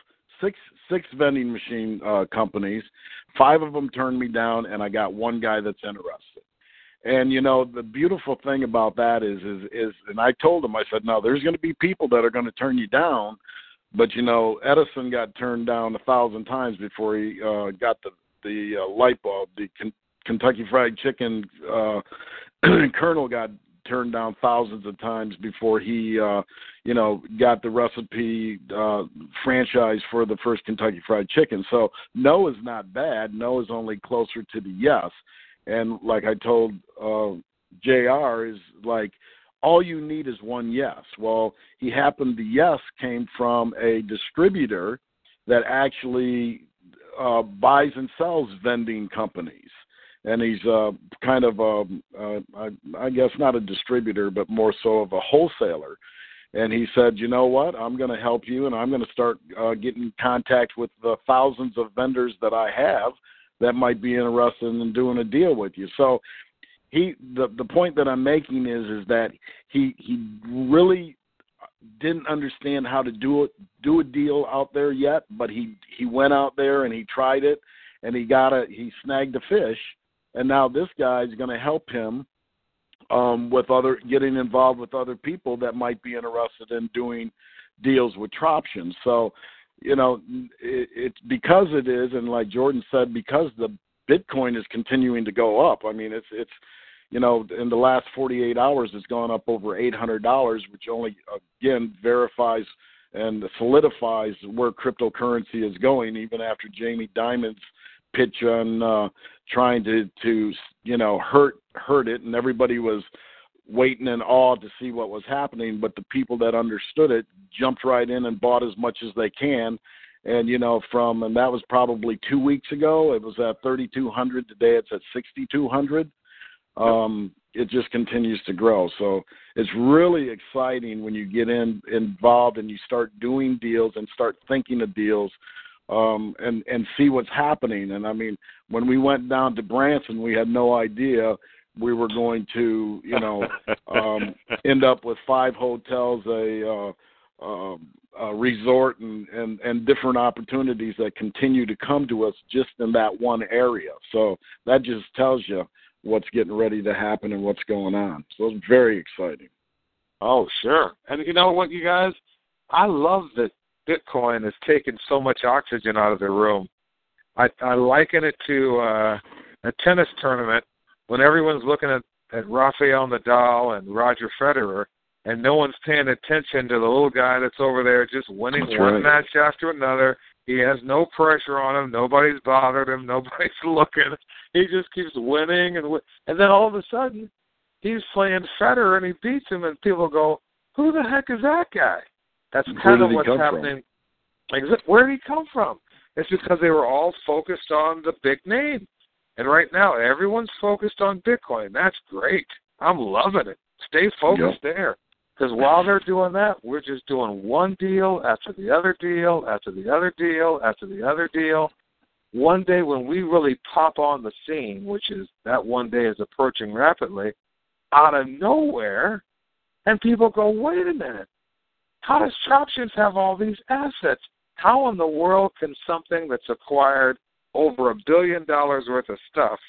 S4: six six vending machine uh, companies. Five of them turned me down, and I got one guy that's interested." And you know the beautiful thing about that is is is, and I told him I said, "No, there's going to be people that are going to turn you down." But you know, Edison got turned down a thousand times before he uh, got the the uh, light bulb. The Ken- Kentucky Fried Chicken uh, *clears throat* Colonel got turned down thousands of times before he, uh, you know, got the recipe uh, franchise for the first Kentucky Fried Chicken. So no is not bad. No is only closer to the yes. And like I told uh, Jr. is like all you need is one yes. Well, he happened the yes came from a distributor that actually uh, buys and sells vending companies, and he's uh, kind of um, uh, I, I guess not a distributor, but more so of a wholesaler. And he said, you know what? I'm going to help you, and I'm going to start uh, getting in contact with the thousands of vendors that I have that might be interested in doing a deal with you. So he the the point that I'm making is is that he he really didn't understand how to do it do a deal out there yet, but he he went out there and he tried it and he got a he snagged a fish and now this guy is going to help him um with other getting involved with other people that might be interested in doing deals with Troption. So, you know, it, it's because it is and like Jordan said because the Bitcoin is continuing to go up. I mean, it's it's you know, in the last 48 hours, it's gone up over $800, which only again verifies and solidifies where cryptocurrency is going. Even after Jamie Dimon's pitch on uh, trying to to you know hurt hurt it, and everybody was waiting in awe to see what was happening, but the people that understood it jumped right in and bought as much as they can. And you know, from and that was probably two weeks ago. It was at 3,200. Today, it's at 6,200 um, it just continues to grow. So it's really exciting when you get in involved and you start doing deals and start thinking of deals um, and and see what's happening. And I mean, when we went down to Branson, we had no idea we were going to, you know, *laughs* um, end up with five hotels, a, uh, uh, a resort, and, and and different opportunities that continue to come to us just in that one area. So that just tells you what's getting ready to happen and what's going on. So it's very exciting.
S3: Oh, sure. And you know what, you guys? I love that Bitcoin has taken so much oxygen out of the room. I, I liken it to uh, a tennis tournament when everyone's looking at, at Rafael Nadal and Roger Federer, and no one's paying attention to the little guy that's over there just winning
S4: That's
S3: one
S4: right.
S3: match after another. He has no pressure on him. Nobody's bothered him. *laughs* Nobody's looking. He just keeps winning and wi- and then all of a sudden he's playing Federer and he beats him and people go, "Who the heck is that guy?" That's kind of what's
S4: come from?
S3: happening. Exa- Where did he come from? It's because they were all focused on the big name. And right now everyone's focused on Bitcoin. That's great. I'm loving it. Stay focused there. Because while they're doing that, we're just doing one deal after the other deal, after the other deal, after the other deal. One day when we really pop on the scene, which is that one day is approaching rapidly, out of nowhere, and people go, wait a minute, how does Troptions have all these assets? How in the world can something that's acquired over a billion dollars worth of stuff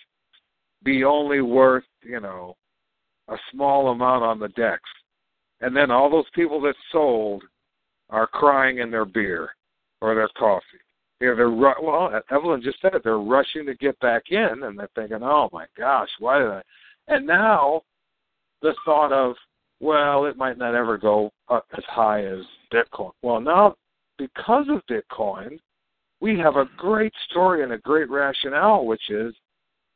S3: be only worth, you know, a small amount on the DEX? And then all those people that sold are crying in their beer or their coffee. You know, they're well. Evelyn just said it. They're rushing to get back in, and they're thinking, "Oh my gosh, why did I?" And now the thought of, well, it might not ever go up as high as Bitcoin. Well, now because of Bitcoin, we have a great story and a great rationale, which is,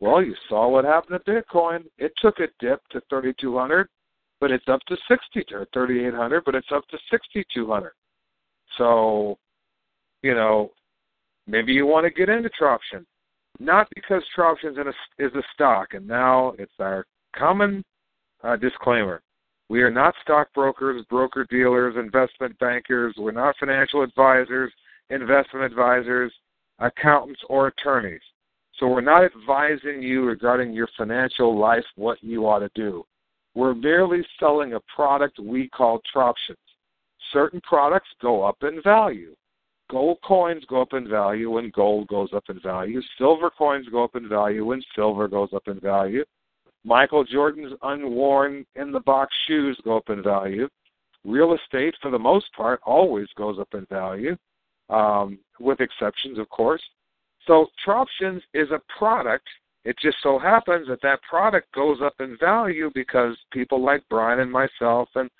S3: well, you saw what happened to Bitcoin. It took a dip to 3,200, but it's up to 60 or 3,800, but it's up to 6,200. So, you know, maybe you want to get into Troption, not because Troption is a stock, and now it's our common uh, disclaimer. We are not stockbrokers, broker dealers, investment bankers. We're not financial advisors, investment advisors, accountants, or attorneys. So we're not advising you regarding your financial life what you ought to do. We're merely selling a product we call Troptions. Certain products go up in value. Gold coins go up in value when gold goes up in value. Silver coins go up in value when silver goes up in value. Michael Jordan's unworn in the box shoes go up in value. Real estate, for the most part, always goes up in value, um, with exceptions, of course. So, Troptions is a product. It just so happens that that product goes up in value because people like Brian and myself and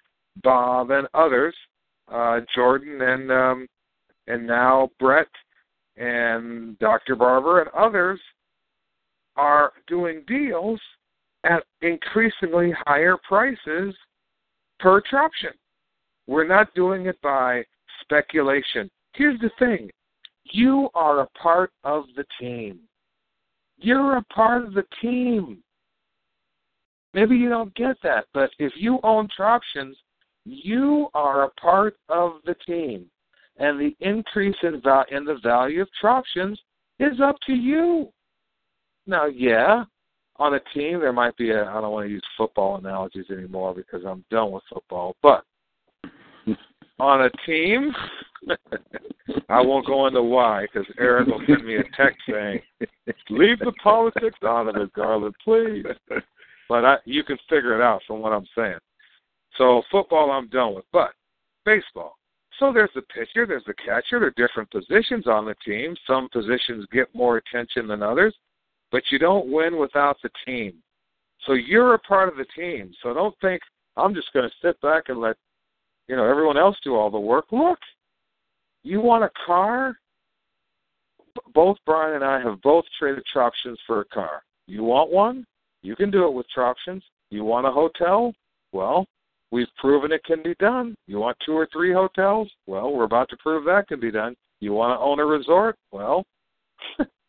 S3: Bob and others, uh, Jordan and um, and now Brett and Dr. Barber and others are doing deals at increasingly higher prices per Troption. We're not doing it by speculation. Here's the thing you are a part of the team. You're a part of the team. Maybe you don't get that, but if you own Troptions, you are a part of the team. And the increase in, val- in the value of Troptions is up to you. Now, yeah, on a team, there might be a, I don't want to use football analogies anymore because I'm done with football, but *laughs* on a team, *laughs* I won't go into why because Eric will send me a text saying, leave the politics out of it, Garland, please. But I, you can figure it out from what I'm saying. So football, I'm done with, but baseball. So there's the pitcher, there's the catcher. There are different positions on the team. Some positions get more attention than others but you don't win without the team. So you're a part of the team. So don't think I'm just going to sit back and let you know everyone else do all the work. Look, you want a car? Both Brian and I have both traded Troptions for a car. You want one? You can do it with Troptions. You want a hotel? Well, we've proven it can be done. You want two or three hotels? Well, we're about to prove that can be done. You want to own a resort? Well, *laughs*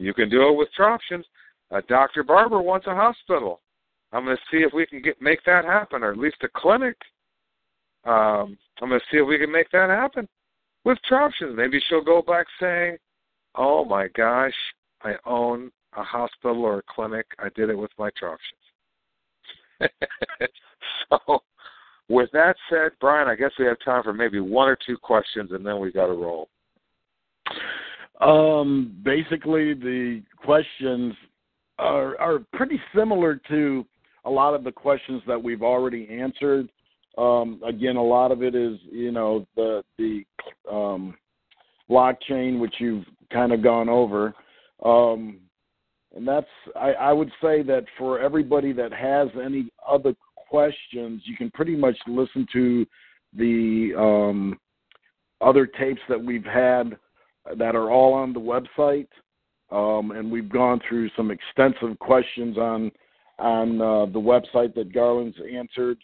S3: You can do it with Troptions. Uh, Dr. Barber wants a hospital. I'm going to see if we can get make that happen, or at least a clinic. Um, I'm going to see if we can make that happen with Troptions. Maybe she'll go back saying, "Oh my gosh, I own a hospital or a clinic. I did it with my Troptions." *laughs* so, with that said, Brian, I guess we have time for maybe one or two questions, and then we got to roll.
S4: Um, basically, the questions are are pretty similar to a lot of the questions that we've already answered. Um, again, a lot of it is you know the the um, blockchain, which you've kind of gone over. Um, and that's I, I would say that for everybody that has any other questions, you can pretty much listen to the um, other tapes that we've had that are all on the website, um, and we've gone through some extensive questions on on uh, the website that Garland's answered.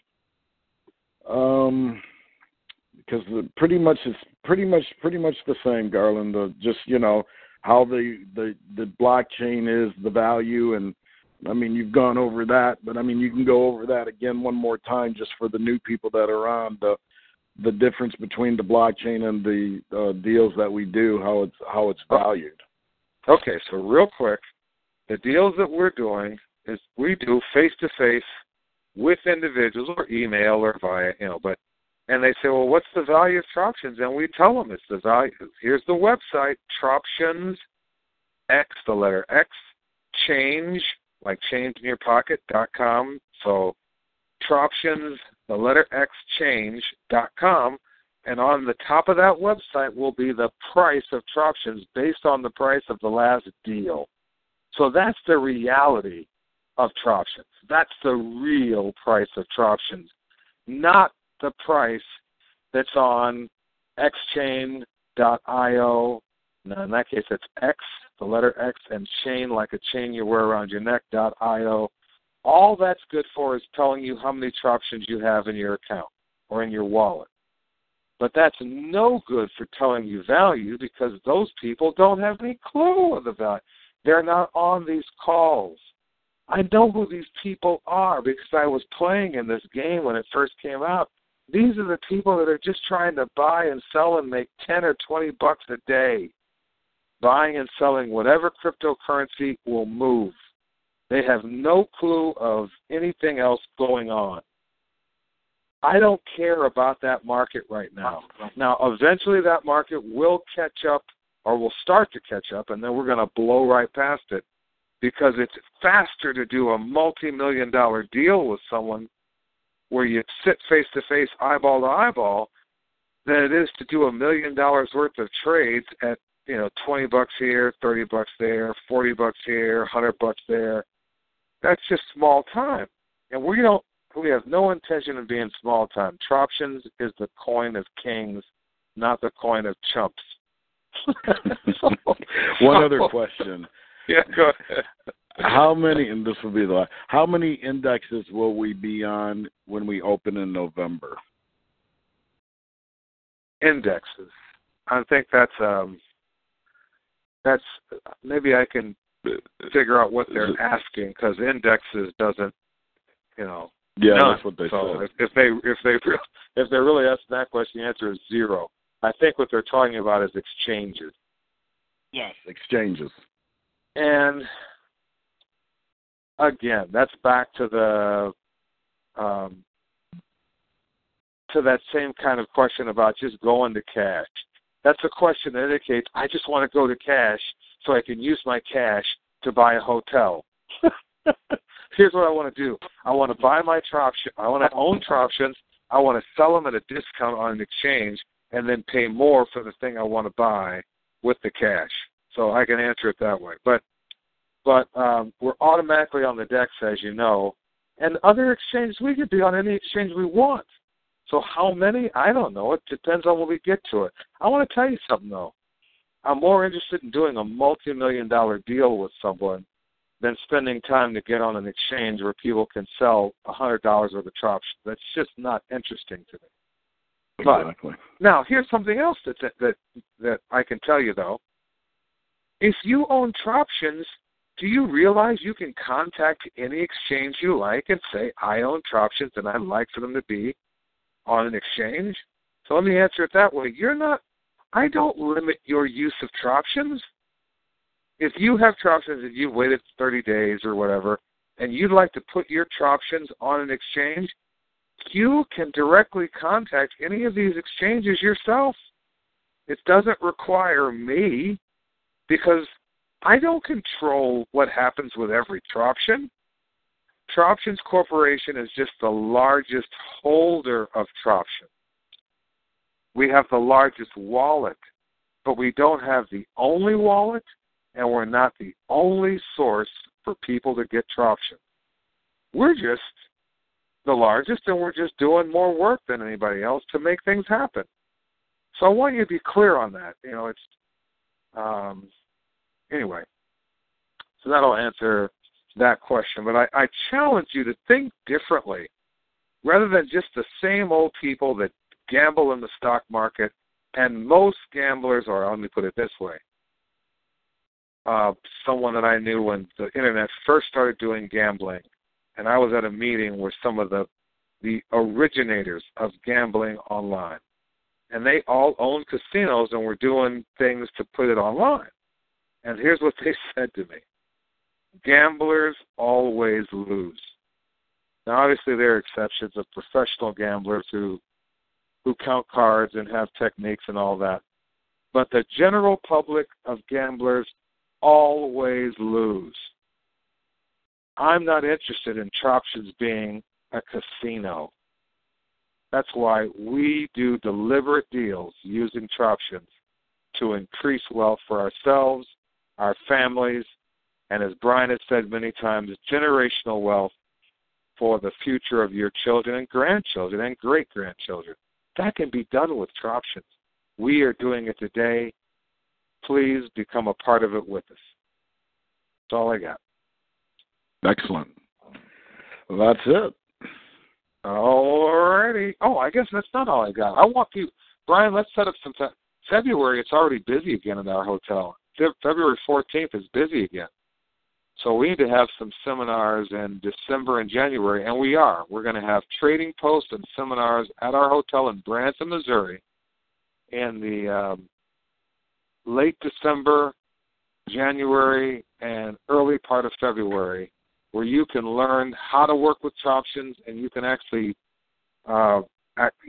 S4: Um, because pretty much it's pretty much pretty much the same, Garland. The, just you know how the the the blockchain is, the value, and I mean you've gone over that, but I mean you can go over that again one more time just for the new people that are on the the difference between the blockchain and the uh, deals that we do, how it's how it's valued.
S3: Okay, so real quick, the deals that we're doing is we do face to face with individuals or email or via you know, but and they say, well, what's the value of Troptions? And we tell them it's the value. Here's the website, Troptions X, the letter X, change like change in your pocket dot com. So Troptions the letter exchange.com, and on the top of that website will be the price of Troptions based on the price of the last deal. So that's the reality. of Troptions. That's the real price of Troptions, not the price that's on xchain.io. Now, in that case, it's X, the letter X, and chain like a chain you wear around your neck.io. All that's good for is telling you how many Troptions you have in your account or in your wallet. But that's no good for telling you value because those people don't have any clue of the value. They're not on these calls. I know who these people are because I was playing in this game when it first came out. These are the people that are just trying to buy and sell and make 10 or 20 bucks a day. Buying and selling whatever cryptocurrency will move. They have no clue of anything else going on. I don't care about that market right now. Now, eventually that market will catch up or will start to catch up, and then we're going to blow right past it because it's faster to do a multi million dollar deal with someone where you sit face to face, eyeball to eyeball, than it is to do a million dollars worth of trades at you know twenty bucks here, thirty bucks there, forty bucks here, hundred bucks there. That's just small time, and we don't. We have no intention of being small time. Troptions is the coin of kings, not the coin of chumps.
S4: so, *laughs* One other question. *laughs*
S3: Yeah, go ahead.
S4: How many, and this will be the last, how many indexes will we be on when we open in November?
S3: Indexes. I think that's um that's maybe I can figure out what they're asking because indexes doesn't, you know.
S4: Yeah,
S3: none.
S4: that's what they
S3: so
S4: said.
S3: If, if they if they *laughs* if they're really asking that question, the answer is zero. I think what they're talking about is exchanges.
S4: Yes, exchanges.
S3: And again, that's back to the um, to that same kind of question about just going to cash. That's a question that indicates I just want to go to cash so I can use my cash to buy a hotel. *laughs* Here's what I want to do. I want to buy my Troption. I want to own Troptions. I want to sell them at a discount on an exchange and then pay more for the thing I want to buy with the cash. So I can answer it that way. But but um, we're automatically on the DEX, as you know. And other exchanges, we could be on any exchange we want. So how many? I don't know. It depends on when we get to it. I want to tell you something though. I'm more interested in doing a multi-million dollar deal with someone than spending time to get on an exchange where people can sell a hundred dollars worth of Troption. That's just not interesting to me.
S4: Exactly.
S3: But now here's something else that that that I can tell you though. If you own Troptions, do you realize you can contact any exchange you like and say, I own Troptions and I'd like for them to be on an exchange? So let me answer it that way. You're not, I don't limit your use of Troptions. If you have Troptions and you've waited 30 days or whatever, and you'd like to put your Troptions on an exchange, you can directly contact any of these exchanges yourself. It doesn't require me because I don't control what happens with every Troption. Troptions Corporation is just the largest holder of Troption. We have the largest wallet, but we don't have the only wallet, and we're not the only source for people to get Troption. We're just the largest, and we're just doing more work than anybody else to make things happen. So I want you to be clear on that. You know, it's um, anyway. So that'll answer that question. But I, I challenge you to think differently, rather than just the same old people that gamble in the stock market. And most gamblers, or let me put it this way. Uh, someone that I knew when the internet first started doing gambling, and I was at a meeting with some of the the originators of gambling online. And they all owned casinos and were doing things to put it online. And here's what *laughs* they said to me Gamblers always lose. Now, obviously, there are exceptions of professional gamblers who who count cards and have techniques and all that. But the general public of gamblers always lose. I'm not interested in Troptions being a casino. That's why we do deliberate deals using Troptions to increase wealth for ourselves, our families, And as Brian has said many times, generational wealth for the future of your children and grandchildren and great grandchildren. That can be done with Troptions. We are doing it today. Please become a part of it with us. That's all I got.
S4: Excellent. Well, that's it.
S3: Alrighty. Oh, I guess that's not all I got. I want you, Brian. Let's set up some time. February. It's already busy again in our hotel. February 14th is busy again. So we need to have some seminars in December and January, and we are. We're going to have trading posts and seminars at our hotel in Branson, Missouri, in the um, late December, January, and early part of February, where you can learn how to work with Troptions and you can actually uh,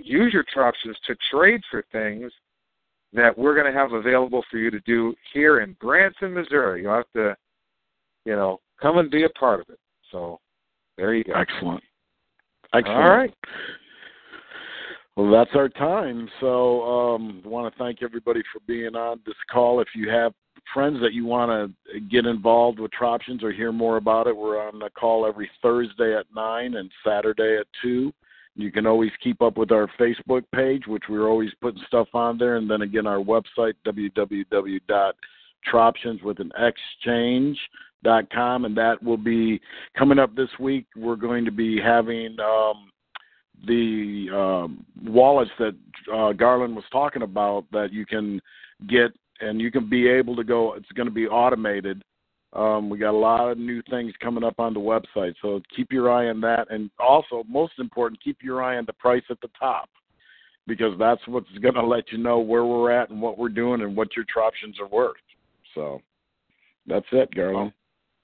S3: use your Troptions to trade for things that we're going to have available for you to do here in Branson, Missouri. You'll have to you know, come and be a part of it. So there you go.
S4: Excellent. Excellent.
S3: All right.
S4: Well, that's our time. So um, I want to thank everybody for being on this call. If you have friends that you want to get involved with Troptions or hear more about it, we're on the call every Thursday at 9 and Saturday at 2. You can always keep up with our Facebook page, which we're always putting stuff on there. And then again, our website, www.troptions with an exchange dot com, and that will be coming up this week. We're going to be having um, the um, wallets that uh, Garland was talking about that you can get, and you can be able to go. It's going to be automated. Um, we got a lot of new things coming up on the website, so keep your eye on that. And also, most important, keep your eye on the price at the top because that's what's *laughs* going to let you know where we're at and what we're doing and what your options are worth. So that's it, Garland.